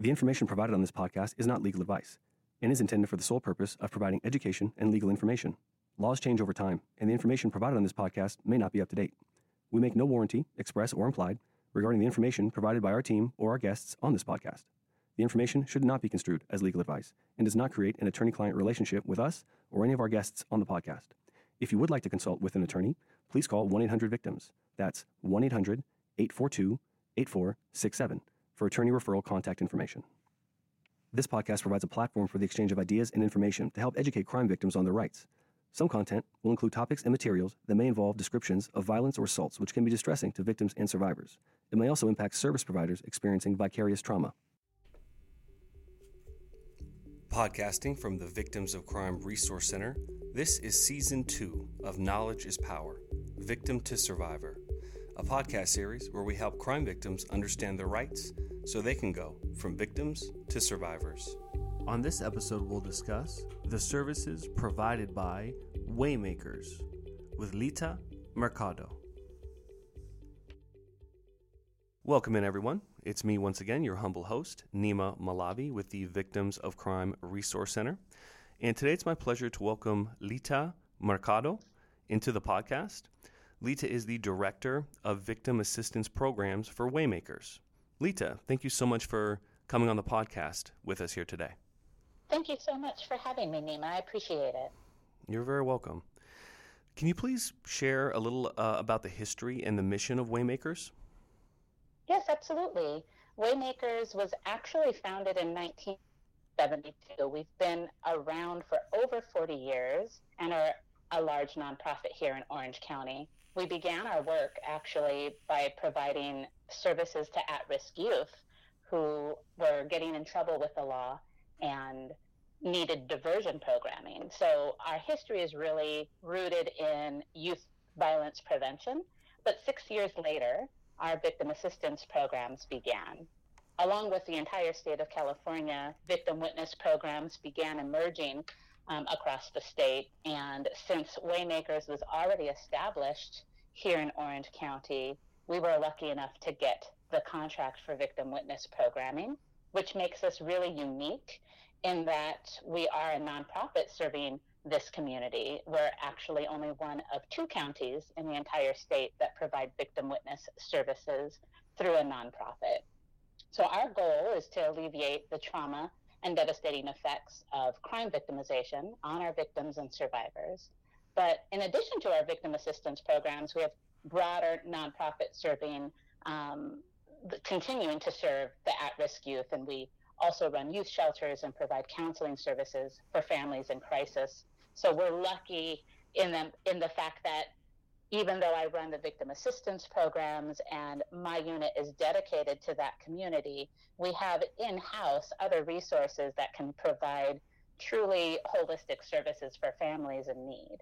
The information provided on this podcast is not legal advice and is intended for the sole purpose of providing education and legal information. Laws change over time, and the information provided on this podcast may not be up to date. We make no warranty, express or implied, regarding the information provided by our team or our guests on this podcast. The information should not be construed as legal advice and does not create an attorney client relationship with us or any of our guests on the podcast. If you would like to consult with an attorney, please call 1 800 Victims. That's 1 800 842 8467 for attorney referral contact information. This podcast provides a platform for the exchange of ideas and information to help educate crime victims on their rights. Some content will include topics and materials that may involve descriptions of violence or assaults which can be distressing to victims and survivors. It may also impact service providers experiencing vicarious trauma. Podcasting from the Victims of Crime Resource Center, this is Season 2 of Knowledge is Power Victim to Survivor, a podcast series where we help crime victims understand their rights so they can go from victims to survivors. On this episode, we'll discuss the services provided by Waymakers with Lita Mercado. Welcome in, everyone. It's me once again, your humble host, Nima Malavi, with the Victims of Crime Resource Center. And today it's my pleasure to welcome Lita Mercado into the podcast. Lita is the Director of Victim Assistance Programs for Waymakers. Lita, thank you so much for coming on the podcast with us here today. Thank you so much for having me, Nima. I appreciate it. You're very welcome. Can you please share a little uh, about the history and the mission of Waymakers? Yes, absolutely. Waymakers was actually founded in 1972. We've been around for over 40 years and are a large nonprofit here in Orange County. We began our work actually by providing services to at risk youth who were getting in trouble with the law and needed diversion programming. So our history is really rooted in youth violence prevention. But six years later, our victim assistance programs began. Along with the entire state of California, victim witness programs began emerging um, across the state. And since Waymakers was already established here in Orange County, we were lucky enough to get the contract for victim witness programming, which makes us really unique in that we are a nonprofit serving this community. We're actually only one of two counties in the entire state that provide victim witness services through a nonprofit. So, our goal is to alleviate the trauma and devastating effects of crime victimization on our victims and survivors. But in addition to our victim assistance programs, we have broader nonprofit serving, um, continuing to serve the at risk youth, and we also run youth shelters and provide counseling services for families in crisis. So we're lucky in in the fact that even though I run the victim assistance programs and my unit is dedicated to that community, we have in house other resources that can provide truly holistic services for families in need.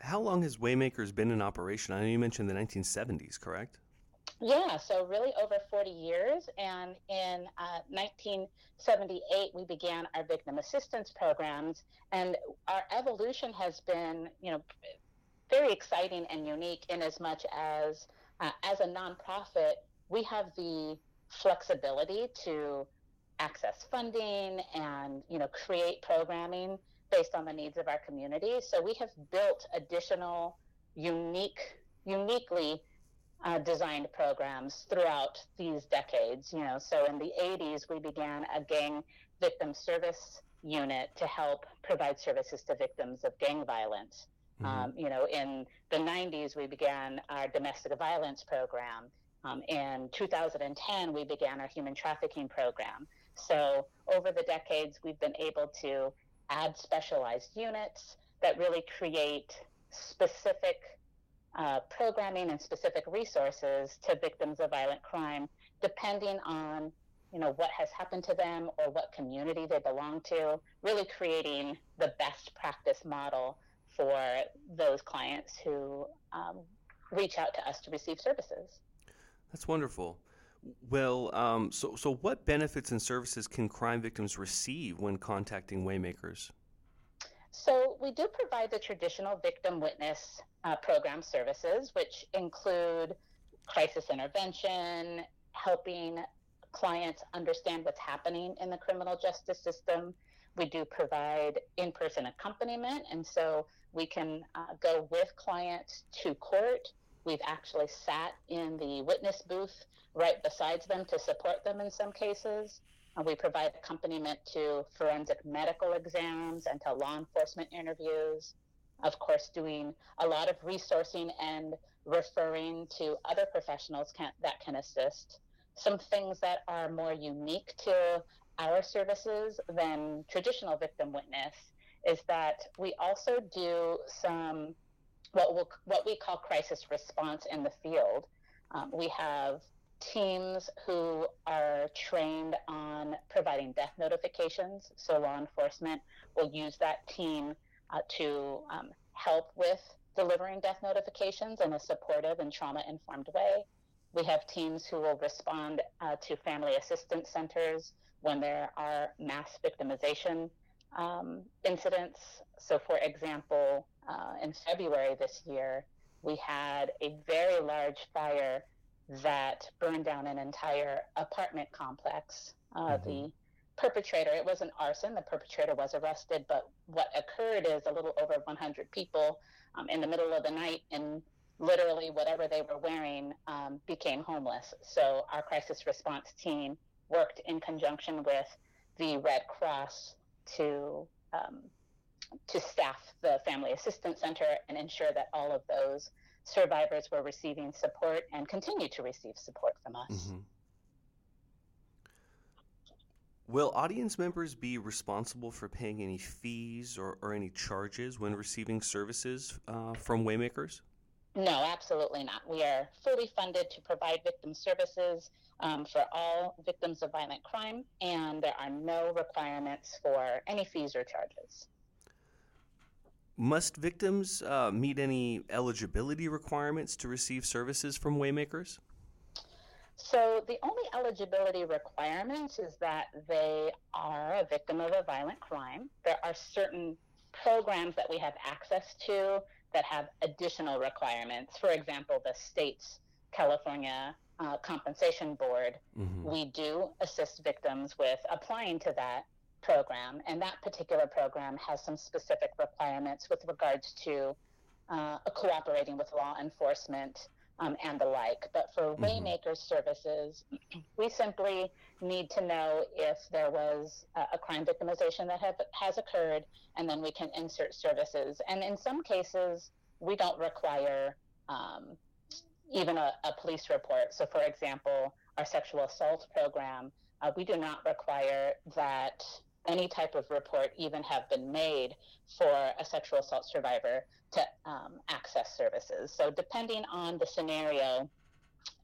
How long has Waymakers been in operation? I know you mentioned the 1970s, correct? Yeah, so really over 40 years. And in uh, 1978, we began our victim assistance programs. And our evolution has been, you know, very exciting and unique in as much as, uh, as a nonprofit, we have the flexibility to access funding and, you know, create programming based on the needs of our community. So we have built additional unique, uniquely uh, designed programs throughout these decades. You know, so in the 80s, we began a gang victim service unit to help provide services to victims of gang violence. Mm-hmm. Um, you know, in the 90s, we began our domestic violence program. Um, in 2010, we began our human trafficking program. So over the decades, we've been able to add specialized units that really create specific uh, programming and specific resources to victims of violent crime, depending on you know what has happened to them or what community they belong to. Really creating the best practice model for those clients who um, reach out to us to receive services. That's wonderful. Well, um, so so what benefits and services can crime victims receive when contacting Waymakers? So we do provide the traditional victim witness uh, program services, which include crisis intervention, helping clients understand what's happening in the criminal justice system. We do provide in person accompaniment, and so we can uh, go with clients to court. We've actually sat in the witness booth right beside them to support them in some cases. Uh, we provide accompaniment to forensic medical exams and to law enforcement interviews. Of course, doing a lot of resourcing and referring to other professionals can, that can assist. Some things that are more unique to our services than traditional victim witness is that we also do some what we'll, what we call crisis response in the field. Um, we have teams who are trained on providing death notifications. So law enforcement will use that team uh, to um, help with delivering death notifications in a supportive and trauma informed way. We have teams who will respond uh, to family assistance centers when there are mass victimization um, incidents. So, for example, uh, in February this year, we had a very large fire that burned down an entire apartment complex. Uh, mm-hmm. The perpetrator, it was an arson, the perpetrator was arrested, but what occurred is a little over 100 people um, in the middle of the night in literally whatever they were wearing um, became homeless. So our crisis response team worked in conjunction with the Red Cross to um, to staff the Family Assistance Center and ensure that all of those survivors were receiving support and continue to receive support from us. Mm-hmm. Will audience members be responsible for paying any fees or, or any charges when receiving services uh, from Waymakers? No, absolutely not. We are fully funded to provide victim services um, for all victims of violent crime, and there are no requirements for any fees or charges. Must victims uh, meet any eligibility requirements to receive services from Waymakers? So the only eligibility requirement is that they are a victim of a violent crime. There are certain programs that we have access to that have additional requirements. For example, the state's California uh, Compensation Board, mm-hmm. we do assist victims with applying to that program, and that particular program has some specific requirements with regards to uh, cooperating with law enforcement um, and the like. But for mm-hmm. Waymakers services, we simply need to know if there was a, a crime victimization that have, has occurred, and then we can insert services. And in some cases, we don't require um, even a, a, police report. So, for example, our sexual assault program, uh, we do not require that any type of report even have been made for a sexual assault survivor to um, access services. So, depending on the scenario,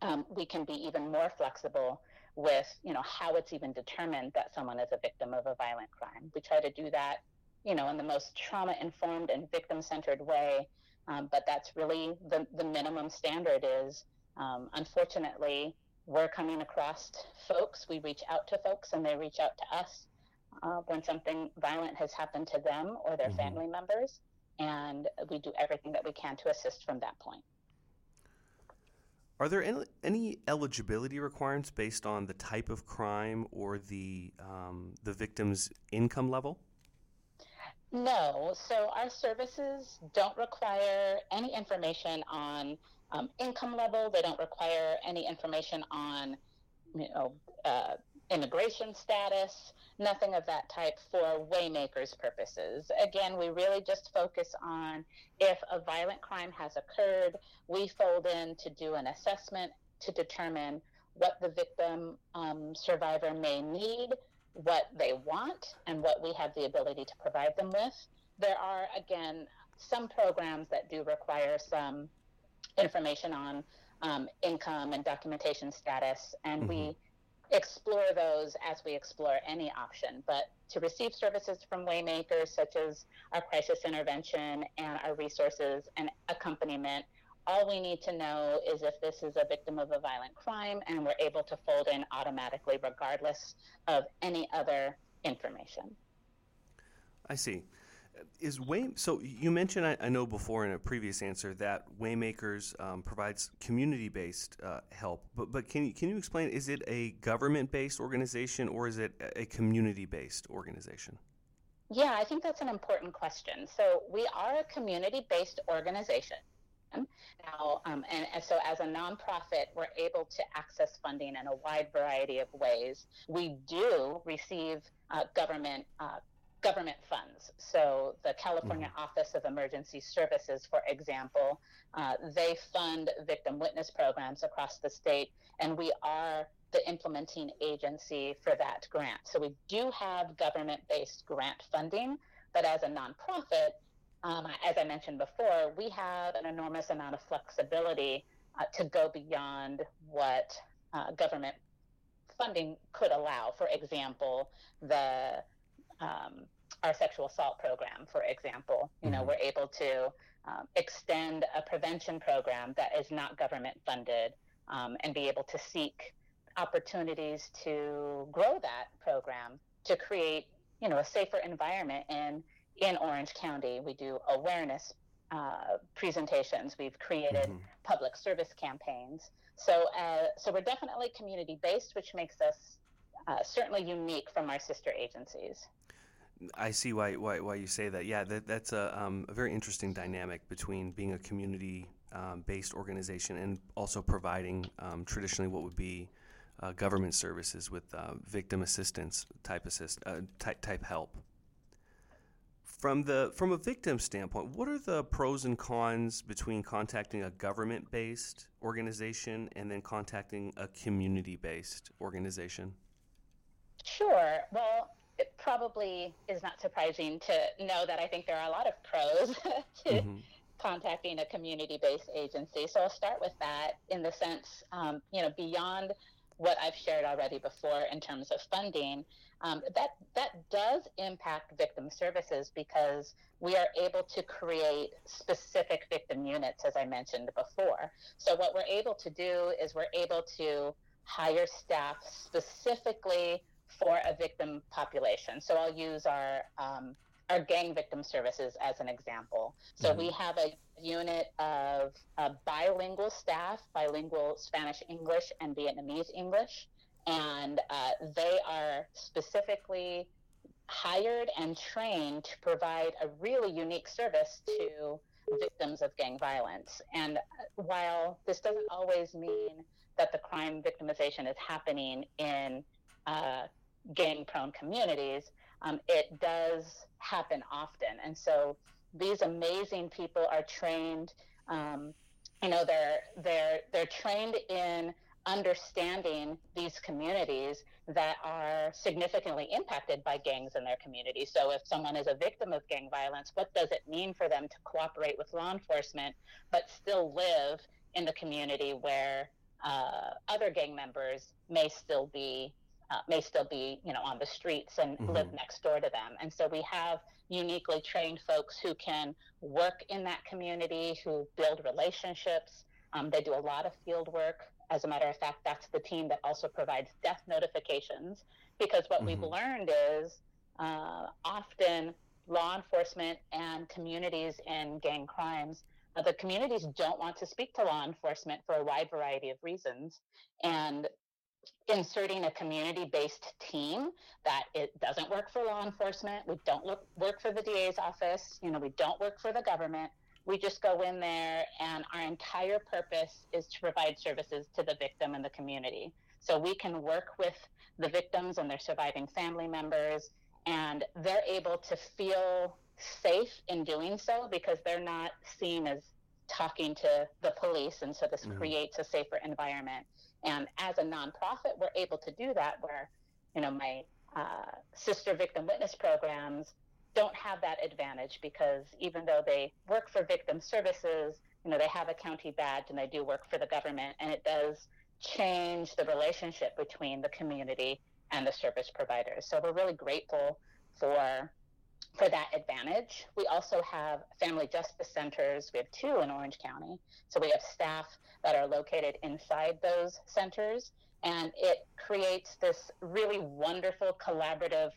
um, we can be even more flexible with, you know, how it's even determined that someone is a victim of a violent crime. We try to do that, you know, in the most trauma-informed and victim-centered way. Um, but that's really the the minimum standard. Is um, unfortunately we're coming across folks. We reach out to folks, and they reach out to us uh, when something violent has happened to them or their mm-hmm. family members, and we do everything that we can to assist from that point. Are there any, any eligibility requirements based on the type of crime or the um, the victim's income level? No. So our services don't require any information on um, income level. They don't require any information on, you know, uh, immigration status, nothing of that type for Waymakers purposes. Again, we really just focus on if a violent crime has occurred, we fold in to do an assessment to determine what the victim um, survivor may need, what they want, and what we have the ability to provide them with. There are, again, some programs that do require some information on um, income and documentation status, and mm-hmm. we explore those as we explore any option. But to receive services from Waymakers, such as our crisis intervention and our resources and accompaniment, all we need to know is if this is a victim of a violent crime, and we're able to fold in automatically, regardless of any other information. I see. Is Way so? You mentioned I, I, know before in a previous answer that Waymakers um, provides community-based uh, help, but but can you can you explain? Is it a government-based organization or is it a community-based organization? Yeah, I think that's an important question. So we are a community-based organization. Now, um, and, and, so as a nonprofit, we're able to access funding in a wide variety of ways. We do receive uh, government uh, government funds. So the California mm-hmm. Office of Emergency Services, for example, uh, they fund victim witness programs across the state, and we are the implementing agency for that grant. So we do have government-based grant funding, but as a nonprofit, um, as I mentioned before, we have an enormous amount of flexibility uh, to go beyond what uh, government funding could allow. For example, the um, our sexual assault program, for example, you know, mm-hmm. we're able to um, extend a prevention program that is not government funded um, and be able to seek opportunities to grow that program to create, you know, a safer environment in in Orange County. We do awareness uh, presentations. We've created mm-hmm. public service campaigns. So, uh, so we're definitely community based, which makes us uh, certainly unique from our sister agencies. I see why, why, why you say that. Yeah, that, that's a, um, a very interesting dynamic between being a community um, based organization and also providing um, traditionally what would be uh, government services with uh, victim assistance type assist uh, type type help. From the from a victim standpoint, what are the pros and cons between contacting a government-based organization and then contacting a community-based organization? Sure. Well, probably is not surprising to know that I think there are a lot of pros to mm-hmm. contacting a community-based agency. So I'll start with that in the sense, um, you know, beyond what I've shared already before in terms of funding, um, that that does impact victim services because we are able to create specific victim units, as I mentioned before. So what we're able to do is we're able to hire staff specifically for a victim population. So I'll use our um, our gang victim services as an example. So mm-hmm. we have a unit of uh, bilingual staff, bilingual Spanish English and Vietnamese English and uh, they are specifically hired and trained to provide a really unique service to victims of gang violence. And while this doesn't always mean that the crime victimization is happening in uh, gang prone communities, um, it does happen often. And so these amazing people are trained. Um, you know, they're they're they're trained in understanding these communities that are significantly impacted by gangs in their community. So, if someone is a victim of gang violence, what does it mean for them to cooperate with law enforcement but still live in the community where uh, other gang members may still be uh, may still be you know on the streets and mm-hmm. live next door to them and so we have uniquely trained folks who can work in that community who build relationships um, they do a lot of field work as a matter of fact, that's the team that also provides death notifications because what mm-hmm. we've learned is uh, often law enforcement and communities in gang crimes, the communities don't want to speak to law enforcement for a wide variety of reasons. And inserting a community-based team that it doesn't work for law enforcement, we don't look, work for the DA's office, you know, we don't work for the government, we just go in there, and our entire purpose is to provide services to the victim and the community. So we can work with the victims and their surviving family members, and they're able to feel safe in doing so because they're not seen as talking to the police. And so this mm-hmm. creates a safer environment. And as a nonprofit, we're able to do that where, you know, my uh, sister victim witness programs don't have that advantage because even though they work for victim services, you know, they have a county badge and they do work for the government, and it does change the relationship between the community and the service providers. So we're really grateful for for that advantage. We also have family justice centers. We have two in Orange County. So we have staff that are located inside those centers, and it creates this really wonderful collaborative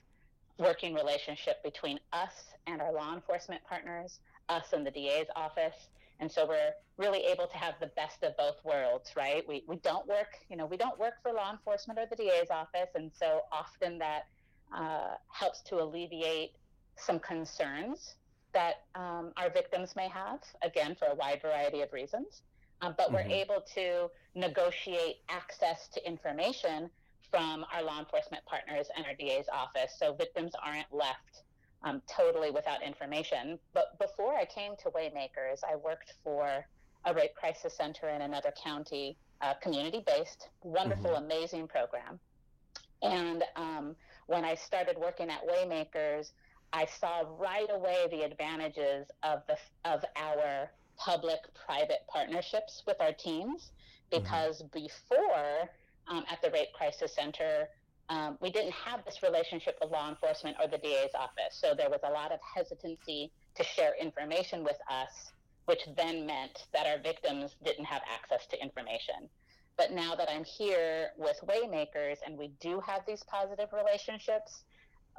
working relationship between us and our law enforcement partners, us and the DA's office. And so we're really able to have the best of both worlds, right? We, we don't work, you know, we don't work for law enforcement or the DA's office. And so often that uh, helps to alleviate some concerns that um, our victims may have, again, for a wide variety of reasons. Um, but mm-hmm. we're able to negotiate access to information from our law enforcement partners and our DA's office so victims aren't left um, totally without information. But before I came to Waymakers, I worked for a rape crisis center in another county, uh, community based, wonderful, mm-hmm. amazing program. And um, when I started working at Waymakers, I saw right away the advantages of the of our public-private partnerships with our teams, mm-hmm. because mm-hmm. before um, at the Rape Crisis Center, um, we didn't have this relationship with law enforcement or the DA's office. So there was a lot of hesitancy to share information with us, which then meant that our victims didn't have access to information. But now that I'm here with Waymakers and we do have these positive relationships,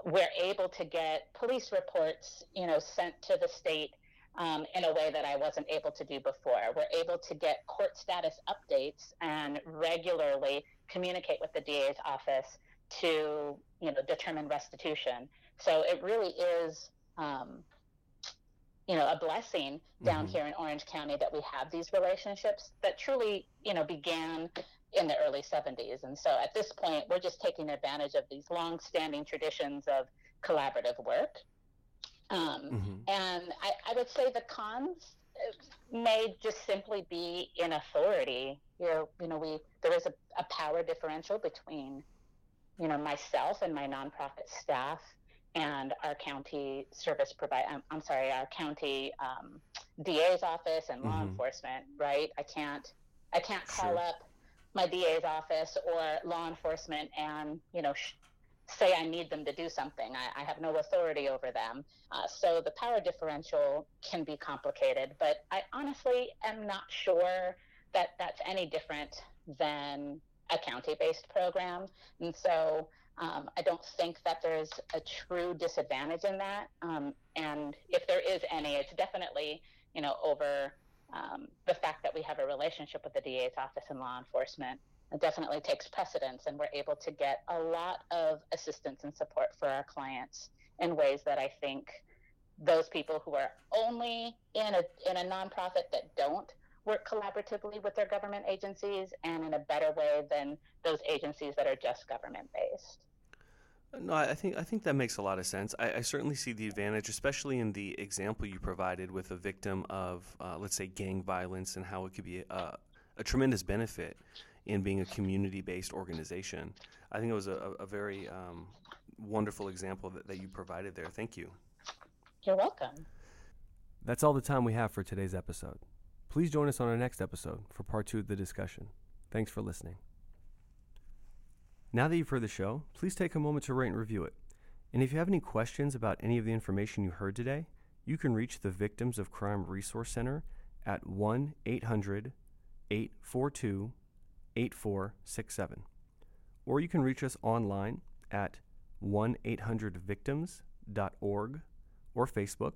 we're able to get police reports, you know, sent to the state um, in a way that I wasn't able to do before. We're able to get court status updates and regularly communicate with the DA's office to, you know, determine restitution. So it really is, um, you know, a blessing down mm-hmm. here in Orange County that we have these relationships that truly, you know, began in the early 70s. And so at this point, we're just taking advantage of these long-standing traditions of collaborative work. Um, mm-hmm. And I, I, would say the cons uh, may just simply be in authority. You know, you know, we there is a, a power differential between, you know, myself and my nonprofit staff and our county service provider. I'm, I'm, sorry, our county um, DA's office and law mm-hmm. enforcement. Right? I can't I can't call sure. up my DA's office or law enforcement and, you know, sh- say I need them to do something. I, I have no authority over them. Uh, so the power differential can be complicated, but I honestly am not sure that that's any different than a county based program. And so um, I don't think that there's a true disadvantage in that. Um, and if there is any, it's definitely, you know, over um, the fact that we have a relationship with the DA's office and law enforcement definitely takes precedence, and we're able to get a lot of assistance and support for our clients in ways that I think those people who are only in a in a nonprofit that don't work collaboratively with their government agencies and in a better way than those agencies that are just government based. No, I think I think that makes a lot of sense. I, I, certainly see the advantage, especially in the example you provided with a victim of, uh, let's say, gang violence, and how it could be a, a tremendous benefit in being a community-based organization. I think it was a, a very um, wonderful example that, that you provided there. Thank you. You're welcome. That's all the time we have for today's episode. Please join us on our next episode for part two of the discussion. Thanks for listening. Now that you've heard the show, please take a moment to rate and review it. And if you have any questions about any of the information you heard today, you can reach the Victims of Crime Resource Center at 1 800 842 8467. Or you can reach us online at 1 800victims.org or Facebook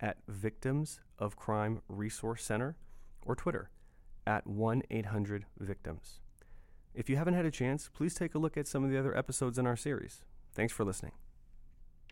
at Victims of Crime Resource Center or Twitter at 1 800 Victims. If you haven't had a chance, please take a look at some of the other episodes in our series. Thanks for listening.